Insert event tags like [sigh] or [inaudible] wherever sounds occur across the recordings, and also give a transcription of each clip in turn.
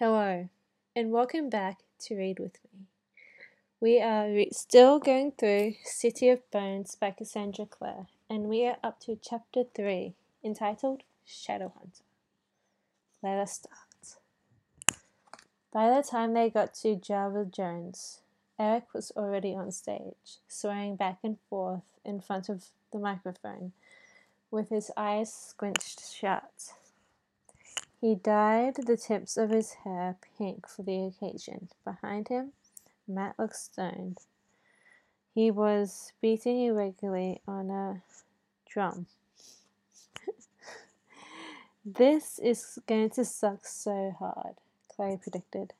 Hello, and welcome back to Read With Me. We are re- still going through City of Bones by Cassandra Clare, and we are up to chapter 3, entitled Shadowhunter. Let us start. By the time they got to Java Jones, Eric was already on stage, swaying back and forth in front of the microphone, with his eyes squinched shut. He dyed the tips of his hair pink for the occasion. Behind him, Matt looked stoned. He was beating irregularly on a drum. [laughs] this is going to suck so hard, Clary predicted.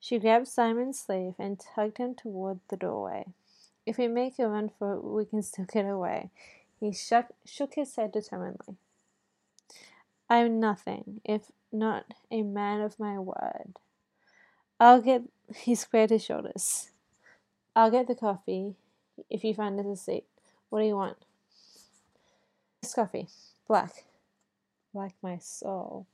She grabbed Simon's sleeve and tugged him toward the doorway. If we make a run for it, we can still get away. He shook, shook his head determinedly. I'm nothing, if not a man of my word. I'll get. [laughs] He squared his shoulders. I'll get the coffee if you find us a seat. What do you want? This coffee. Black. Like my soul.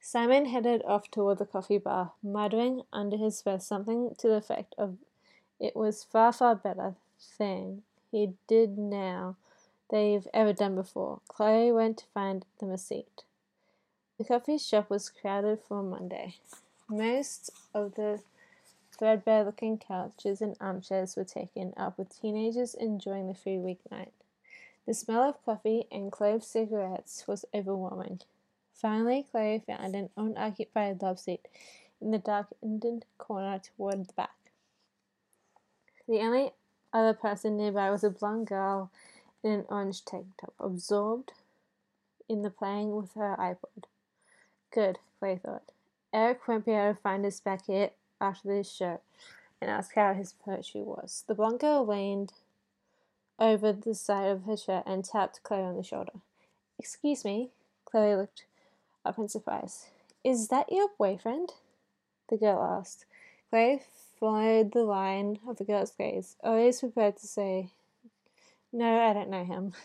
Simon headed off toward the coffee bar, muttering under his breath something to the effect of it was far, far better thing he did now they've ever done before. Clary went to find them a seat. The coffee shop was crowded for Monday. Most of the threadbare looking couches and armchairs were taken up with teenagers enjoying the free weeknight. The smell of coffee and clove cigarettes was overwhelming. Finally, Clary found an unoccupied love seat in the darkened corner toward the back. The only other person nearby was a blonde girl in an orange tank top, absorbed in the playing with her iPod. Good, Clary thought. Eric won't be able to find us back after this show and ask how his poetry was. The blonde girl leaned over the side of her chair and tapped Clary on the shoulder. Excuse me. Clary looked up in surprise. Is that your boyfriend? The girl asked. Clary followed the line of the girl's gaze, always prepared to say no, I don't know him. [laughs]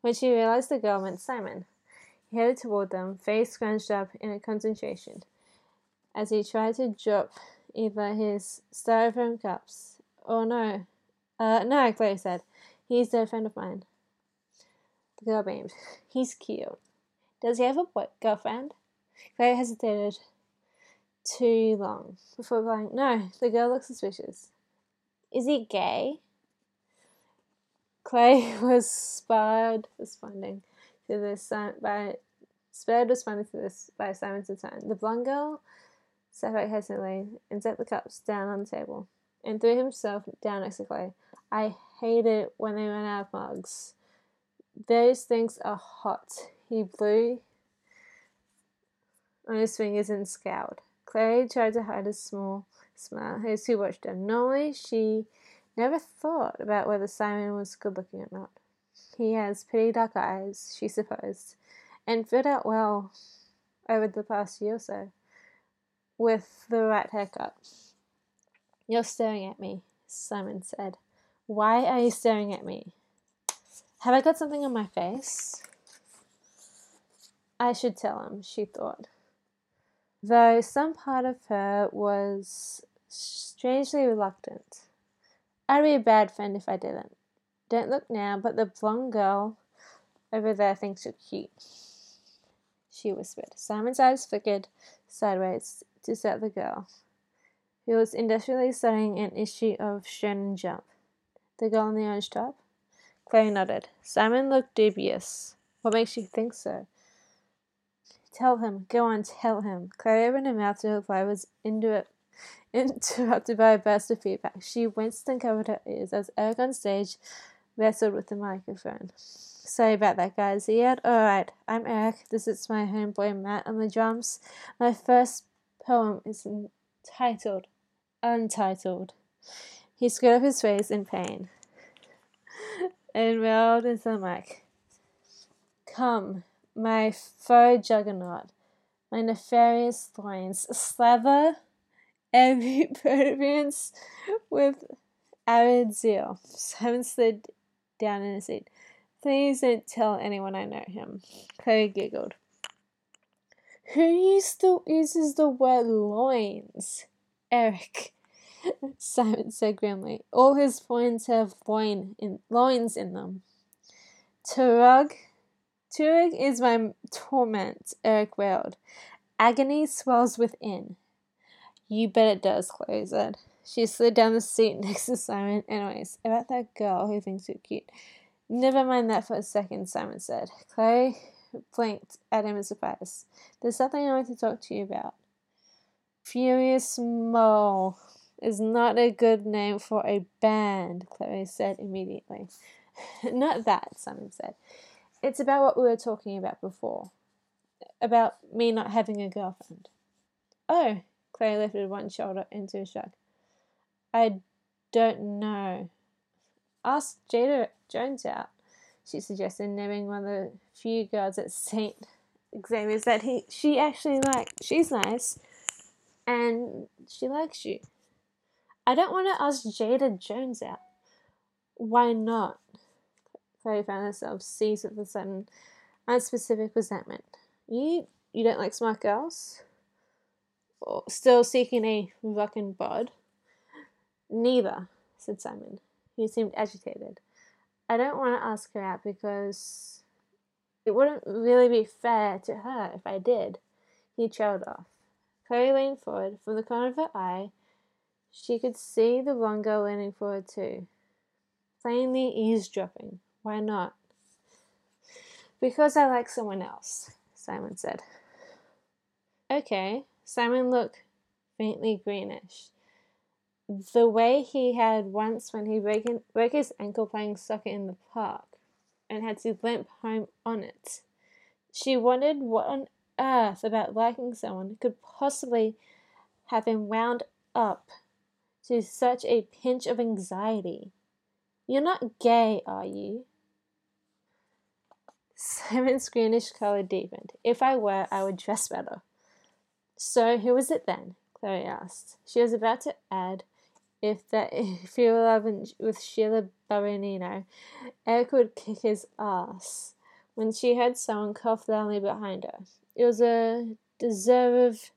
When she realized the girl meant Simon, he headed toward them, face scrunched up in a concentration, as he tried to drop either his styrofoam cups or no. Uh, no, Clary said. He's a friend of mine. The girl beamed. [laughs] He's cute. Does he have a boy- girlfriend? Clary hesitated too long before replying, No, the girl looks suspicious. Is he gay? Clary [laughs] was spared responding to this by spared responding to this by Simon's return. The blonde girl sat back hesitantly and set the cups down on the table and threw himself down next to Clary. I hate it when they run out of mugs. Those things are hot. He blew on his fingers and scowled. Clary tried to hide a small smile as he watched him. Normally she Never thought about whether Simon was good looking or not. He has pretty dark eyes, she supposed, and fit out well over the past year or so, with the right haircut. You're staring at me, Simon said. Why are you staring at me? Have I got something on my face? I should tell him, she thought. Though some part of her was strangely reluctant. I'd be a bad friend if I didn't. Don't look now, but the blonde girl over there thinks you're cute. She whispered. Simon's eyes flickered sideways to set the girl, who was industrially studying an issue of Shonen Jump. The girl in the orange top? Clary nodded. Simon looked dubious. What makes you think so? Tell him. Go on, tell him. Clary opened her mouth to reply, was into it interrupted by a burst of feedback. She winced and covered her ears as Eric on stage wrestled with the microphone. Sorry about that, guys. Yeah, alright. I'm Eric. This is my homeboy Matt on the drums. My first poem is entitled Untitled. He screwed up his face in pain [laughs] and wailed into the mic. Come, my foe juggernaut, my nefarious loins, slather every [laughs] perseverance with avid zeal. Simon slid down in his seat. Please don't tell anyone I know him. Clary giggled. Who still uses the word loins? Eric. [laughs] Simon said grimly. All his points have loin in, loins in them. Turug, Turug is my torment, Eric wailed. Agony swells within. You bet it does, Clary said. She slid down the seat next to Simon. Anyways, about that girl who thinks you're cute. Never mind that for a second, Simon said. Clary blinked at him in surprise. There's something I want to talk to you about. Furious Mole is not a good name for a band, Clary said immediately. [laughs] not that, Simon said. It's about what we were talking about before. About me not having a girlfriend. Oh, Clary lifted one shoulder into a shrug. I don't know. Ask Jada Jones out, she suggested, naming one of the few girls at St. Xavier's that he she actually like she's nice and she likes you. I don't want to ask Jada Jones out. Why not? Clary found herself seized with a sudden unspecific resentment. You you don't like smart girls? Still seeking a fucking bod? Neither, said Simon. He seemed agitated. I don't want to ask her out because it wouldn't really be fair to her if I did. He trailed off. Clary leaned forward. From the corner of her eye, she could see the blonde girl leaning forward too. Plainly eavesdropping. Why not? Because I like someone else, Simon said. Okay. Simon looked faintly greenish the way he had once when he broke, broke his ankle playing soccer in the park and had to limp home on it. She wondered what on earth about liking someone could possibly have him wound up to such a pinch of anxiety. You're not gay, are you? Simon's greenish color deepened. If I were, I would dress better. So who is it then? Clary asked. She was about to add, if that if you were loving with Sheila Barbarino, Eric would kick his ass when she heard someone cough loudly behind her. It was a deserved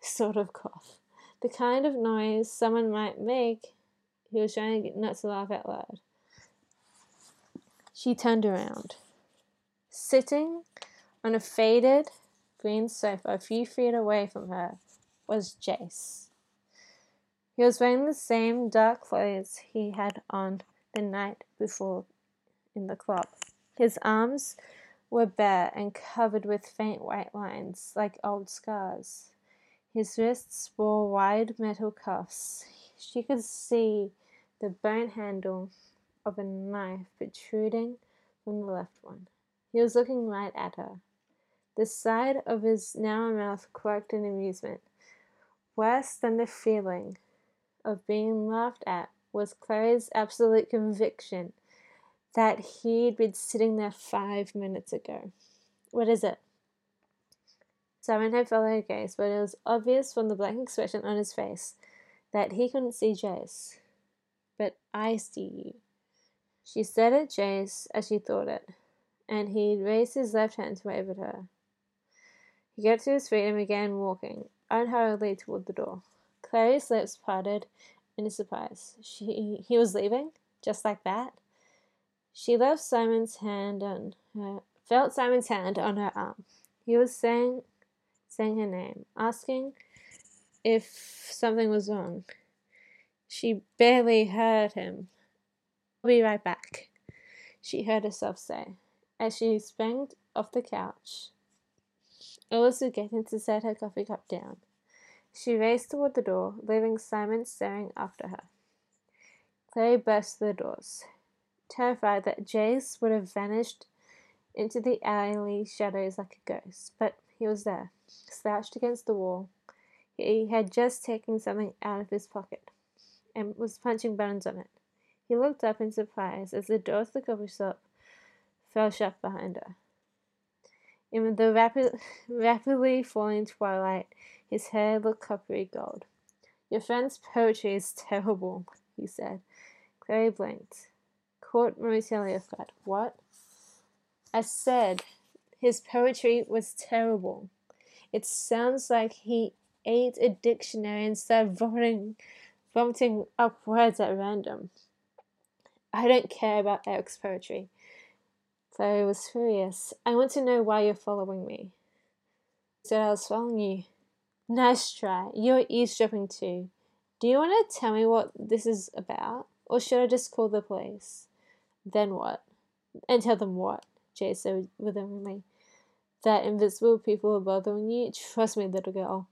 sort of cough, the kind of noise someone might make. He was trying not to laugh out loud. She turned around. Sitting on a faded green sofa a few feet away from her was Jace. He was wearing the same dark clothes he had on the night before in the club. His arms were bare and covered with faint white lines, like old scars. His wrists wore wide metal cuffs. She could see the bone handle of a knife protruding from the left one. He was looking right at her. The side of his narrow mouth quirked in amusement. Worse than the feeling of being laughed at was Clary's absolute conviction that he'd been sitting there five minutes ago. What is it? Simon had followed her gaze, but it was obvious from the blank expression on his face that he couldn't see Jace. But I see you. She stared at Jace as she thought it, and he raised his left hand to wave at her. He got to his feet and began walking unhurriedly toward the door. Clary's lips parted in surprise. She, he was leaving? Just like that? She left Simon's hand on her, felt Simon's hand on her arm. He was saying, saying her name, asking if something was wrong. She barely heard him. I'll be right back, she heard herself say, as she sprang off the couch. Was getting to set her coffee cup down. She raced toward the door, leaving Simon staring after her. Clary burst through the doors, terrified that Jace would have vanished into the alley shadows like a ghost, but he was there, slouched against the wall. He had just taken something out of his pocket and was punching buttons on it. He looked up in surprise as the door of the coffee shop fell shut behind her. In the rapid, [laughs] rapidly falling twilight, his hair looked coppery gold. Your friend's poetry is terrible, he said. Clary blinked. Caught momentarily off guard. What? I said his poetry was terrible. It sounds like he ate a dictionary and started vomiting, vomiting up words at random. I don't care about Eric's poetry. Clary was furious. I want to know why you're following me. I said I was following you. Nice try. You're eavesdropping too. Do you want to tell me what this is about? Or should I just call the police? Then what? And tell them what? Jace said witheringly. That invisible people are bothering you? Trust me, little girl.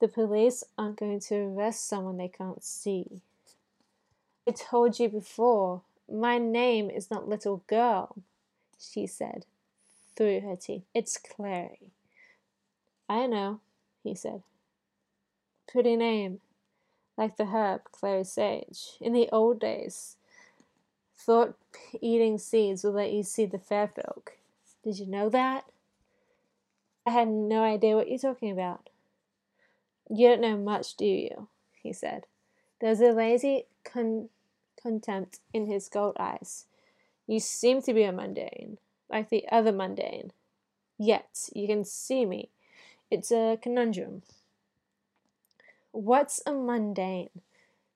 The police aren't going to arrest someone they can't see. I told you before, my name is not little girl, she said through her teeth. It's Clary. I know, he said. Pretty name. Like the herb, Clary sage. In the old days, thought eating seeds will let you see the fair folk. Did you know that? I had no idea what you're talking about. You don't know much, do you? he said. There was a lazy con- contempt in his gold eyes. You seem to be a mundane, like the other mundane. Yet you can see me. It's a conundrum. What's a mundane?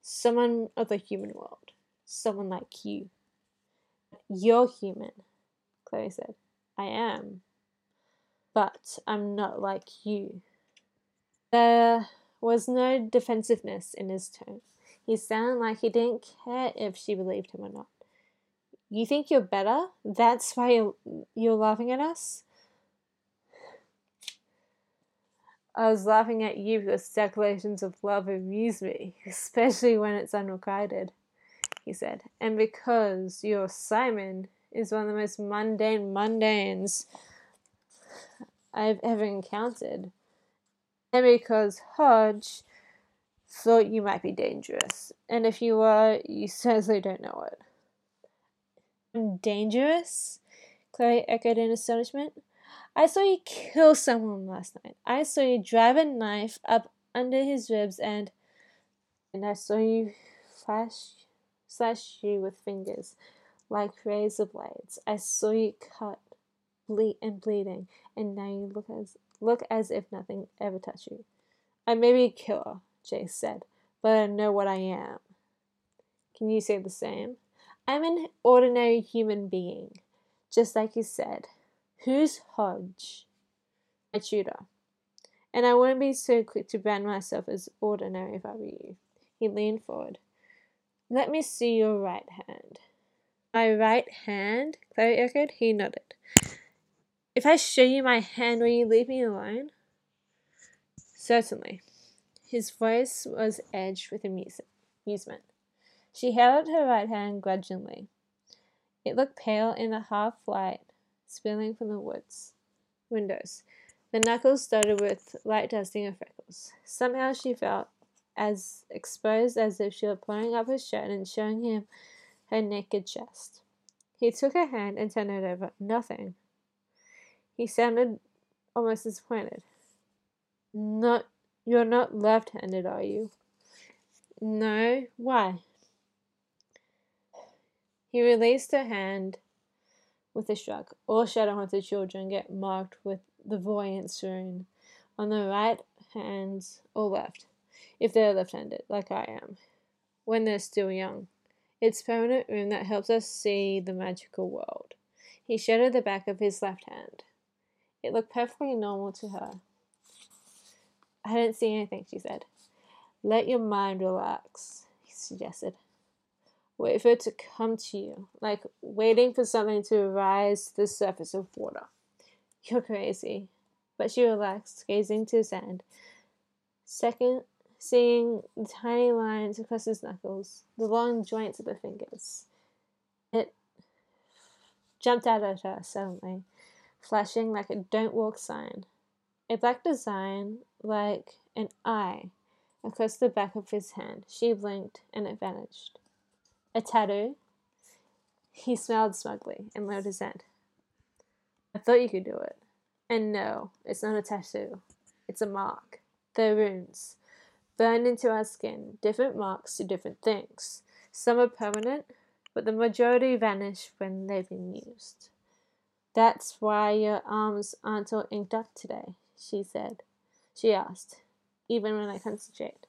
Someone of the human world. Someone like you. You're human, Clary said. I am. But I'm not like you. There was no defensiveness in his tone. He sounded like he didn't care if she believed him or not. You think you're better? That's why you're, you're laughing at us? I was laughing at you because declarations of love amuse me, [laughs] especially when it's unrequited, he said. And because your Simon is one of the most mundane mundanes I've ever encountered. And because Hodge thought you might be dangerous. And if you were, you certainly don't know it. Dangerous? Clary echoed in astonishment. I saw you kill someone last night. I saw you drive a knife up under his ribs and and I saw you flash slash you with fingers like razor blades. I saw you cut, bleed and bleeding, and now you look as look as if nothing ever touched you. I may be a killer, Jace said, but I know what I am. Can you say the same? I'm an ordinary human being, just like you said. Who's Hodge? My tutor. And I wouldn't be so quick to brand myself as ordinary if I were you. He leaned forward. Let me see your right hand. My right hand? Clary echoed. He nodded. If I show you my hand, will you leave me alone? Certainly. His voice was edged with amusement. She held her right hand grudgingly. It looked pale in the half light spilling from the woods windows. The knuckles started with light dusting of freckles. Somehow she felt as exposed as if she were pulling up her shirt and showing him her naked chest. He took her hand and turned it over. Nothing. He sounded almost disappointed. Not you're not left handed, are you? No. Why? He released her hand with a shrug. All Shadowhunter children get marked with the voyance rune on the right hand or left, if they're left-handed, like I am, when they're still young. It's permanent rune that helps us see the magical world. He shadowed the back of his left hand. It looked perfectly normal to her. I didn't see anything, she said. Let your mind relax, he suggested. Wait for it to come to you, like waiting for something to rise to the surface of water. You're crazy. But she relaxed, gazing to the sand. Second, seeing the tiny lines across his knuckles, the long joints of the fingers. It jumped out at her suddenly, flashing like a don't walk sign. A black design, like an eye, across the back of his hand. She blinked, and it vanished. A tattoo? He smiled smugly and lowered his head. I thought you could do it. And no, it's not a tattoo. It's a mark. They're runes. Burned into our skin. Different marks do different things. Some are permanent, but the majority vanish when they've been used. That's why your arms aren't all inked up today, she said. she asked, even when I concentrate.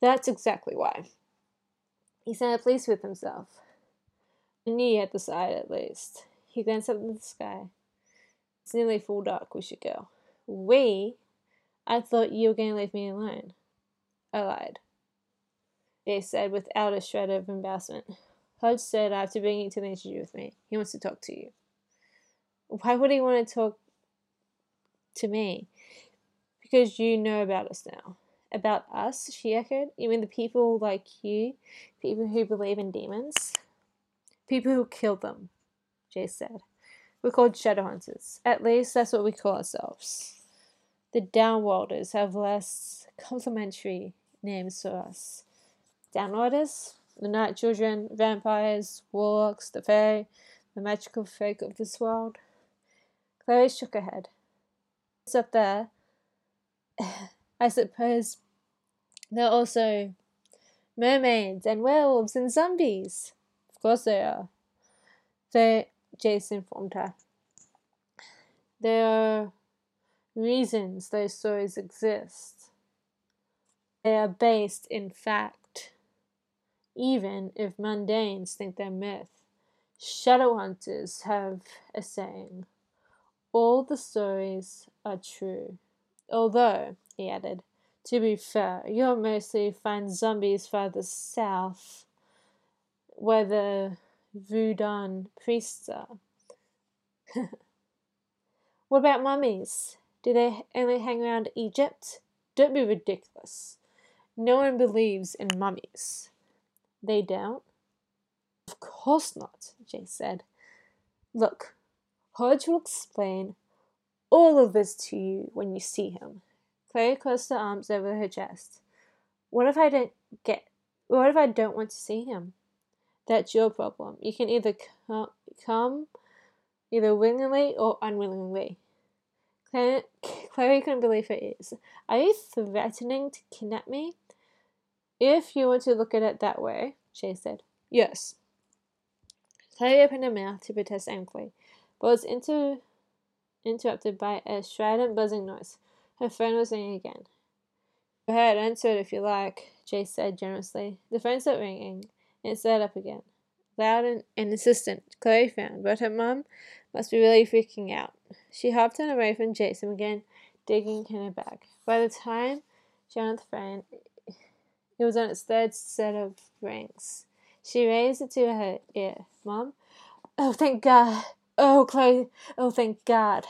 That's exactly why. He sounded pleased with himself. I knew he had decided at least. He glanced up at the sky. It's nearly full dark, we should go. We? I thought you were going to leave me alone. I lied. They said without a shred of embarrassment. Hodge said I have to bring you to the interview with me. He wants to talk to you. Why would he want to talk to me? Because you know about us now. About us, she echoed. You mean the people like you? People who believe in demons? People who kill them, Jace said. We're called Shadowhunters. At least that's what we call ourselves. The Downworlders have less complimentary names for us. Downworlders? The Night Children, vampires, warlocks, the Fae, the magical folk of this world. Clary shook her head. It's up there. [laughs] I suppose there are also mermaids and werewolves and zombies. Of course they are. They, Jason informed her. There are reasons those stories exist. They are based in fact, even if mundanes think they're myth. Shadow hunters have a saying all the stories are true. Although, he added, to be fair, you'll mostly find zombies farther south, where the Voodoo priests are. [laughs] what about mummies? Do they only hang around Egypt? Don't be ridiculous. No one believes in mummies. They don't? Of course not, Jace said. Look, Hodge will explain all of this to you when you see him. Clary crossed her arms over her chest. What if I don't get? What if I don't want to see him? That's your problem. You can either come, either willingly or unwillingly. Clary, Clary couldn't believe her ears. Are you threatening to kidnap me? If you want to look at it that way, she said. Yes. Clary opened her mouth to protest angrily, but was inter- interrupted by a strident buzzing noise. Her phone was ringing again. Go ahead, answer it if you like, Jace said generously. The phone stopped ringing, and it started up again. Loud and, and insistent, Clary found, but her mum must be really freaking out. She hopped on away from Jason again, digging in her bag. By the time she hung the phone, it was on its third set of rings. She raised it to her ear. Mom? Oh, thank God. Oh, Chloe! Oh, thank God!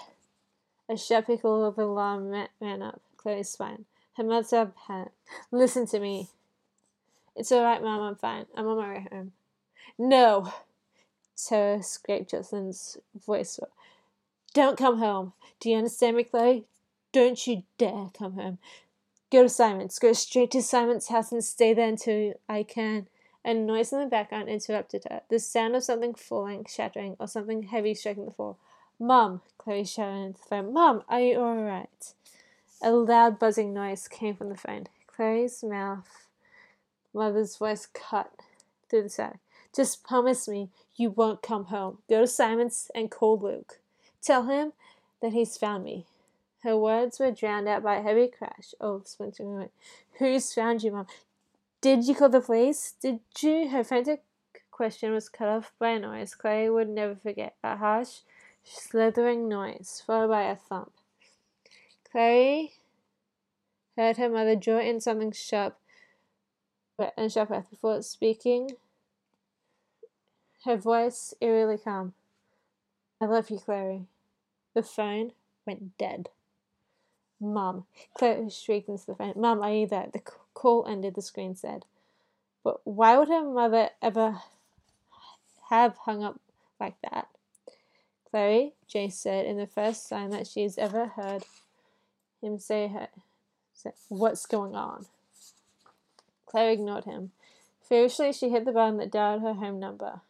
A sharp pickle of alarm ran up Clary's spine. Her mother panicked. Listen to me. It's all right, Mom. I'm fine. I'm on my way home. No! Terror scraped Jocelyn's voice. Don't come home. Do you understand me, Chloe? Don't you dare come home. Go to Simon's. Go straight to Simon's house and stay there until I can. A noise in the background interrupted her. The sound of something falling, shattering, or something heavy striking the floor. Mum! Clary shouted into the phone. Mom, are you alright? A loud buzzing noise came from the phone. Clary's mouth, mother's voice cut through the static. Just promise me you won't come home. Go to Simon's and call Luke. Tell him that he's found me. Her words were drowned out by a heavy crash of splintering Who's found you, Mum? Did you call the police? Did you? Her frantic question was cut off by a noise Clary would never forget a harsh, slithering noise, followed by a thump. Clary heard her mother draw in something sharp and sharp breath before speaking, her voice eerily calm. I love you, Clary. The phone went dead. Mum. Clary shrieked into the phone. Mum, are you there? The call ended, the screen said. But why would her mother ever have hung up like that? Clary, Jace said, in the first sign that she's ever heard him say her, What's going on? Clary ignored him. Feverishly, she hit the button that dialed her home number.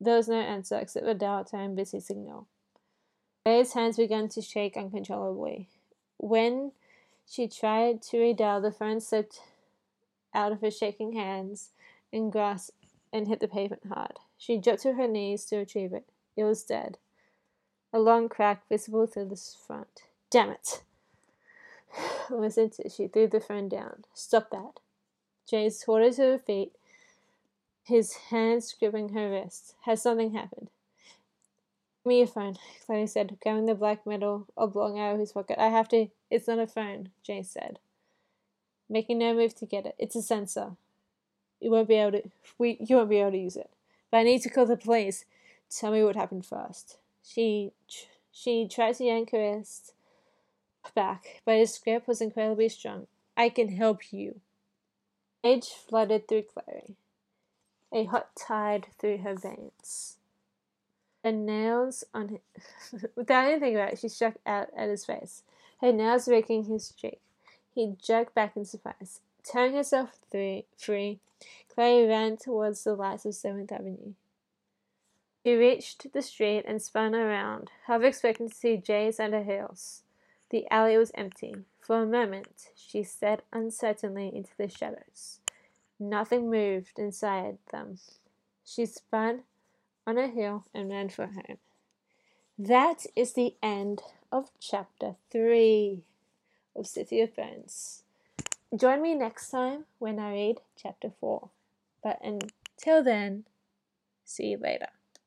There was no answer except the dial tone busy signal. Clary's hands began to shake uncontrollably. When she tried to redial, the phone slipped out of her shaking hands and grasped and hit the pavement hard. She dropped to her knees to retrieve it. It was dead. A long crack visible through the front. Damn it! [sighs] Listen to she threw the phone down. Stop that. Caught her to her feet, his hands gripping her wrist. Has something happened? Give me your phone, Clary said, grabbing the black metal oblong out of his pocket. I have to. It's not a phone, Jace said, making no move to get it. It's a sensor. You won't be able to. We. You won't be able to use it. But I need to call the police. Tell me what happened first. She. She tried to yank her back, but his grip was incredibly strong. I can help you. Age flooded through Clary, a hot tide through her veins. The nails on his, [laughs] without anything about it, she struck out at his face, her nails raking his cheek. He jerked back in surprise. Tearing herself free, free, Clary ran towards the lights of Seventh Avenue. She reached the street and spun around, half expecting to see Jace under heels. The alley was empty. For a moment, she stared uncertainly into the shadows. Nothing moved inside them. She spun on a heel and ran for home. That is the end of chapter three of City of Bones. Join me next time when I read chapter four. But until then, see you later.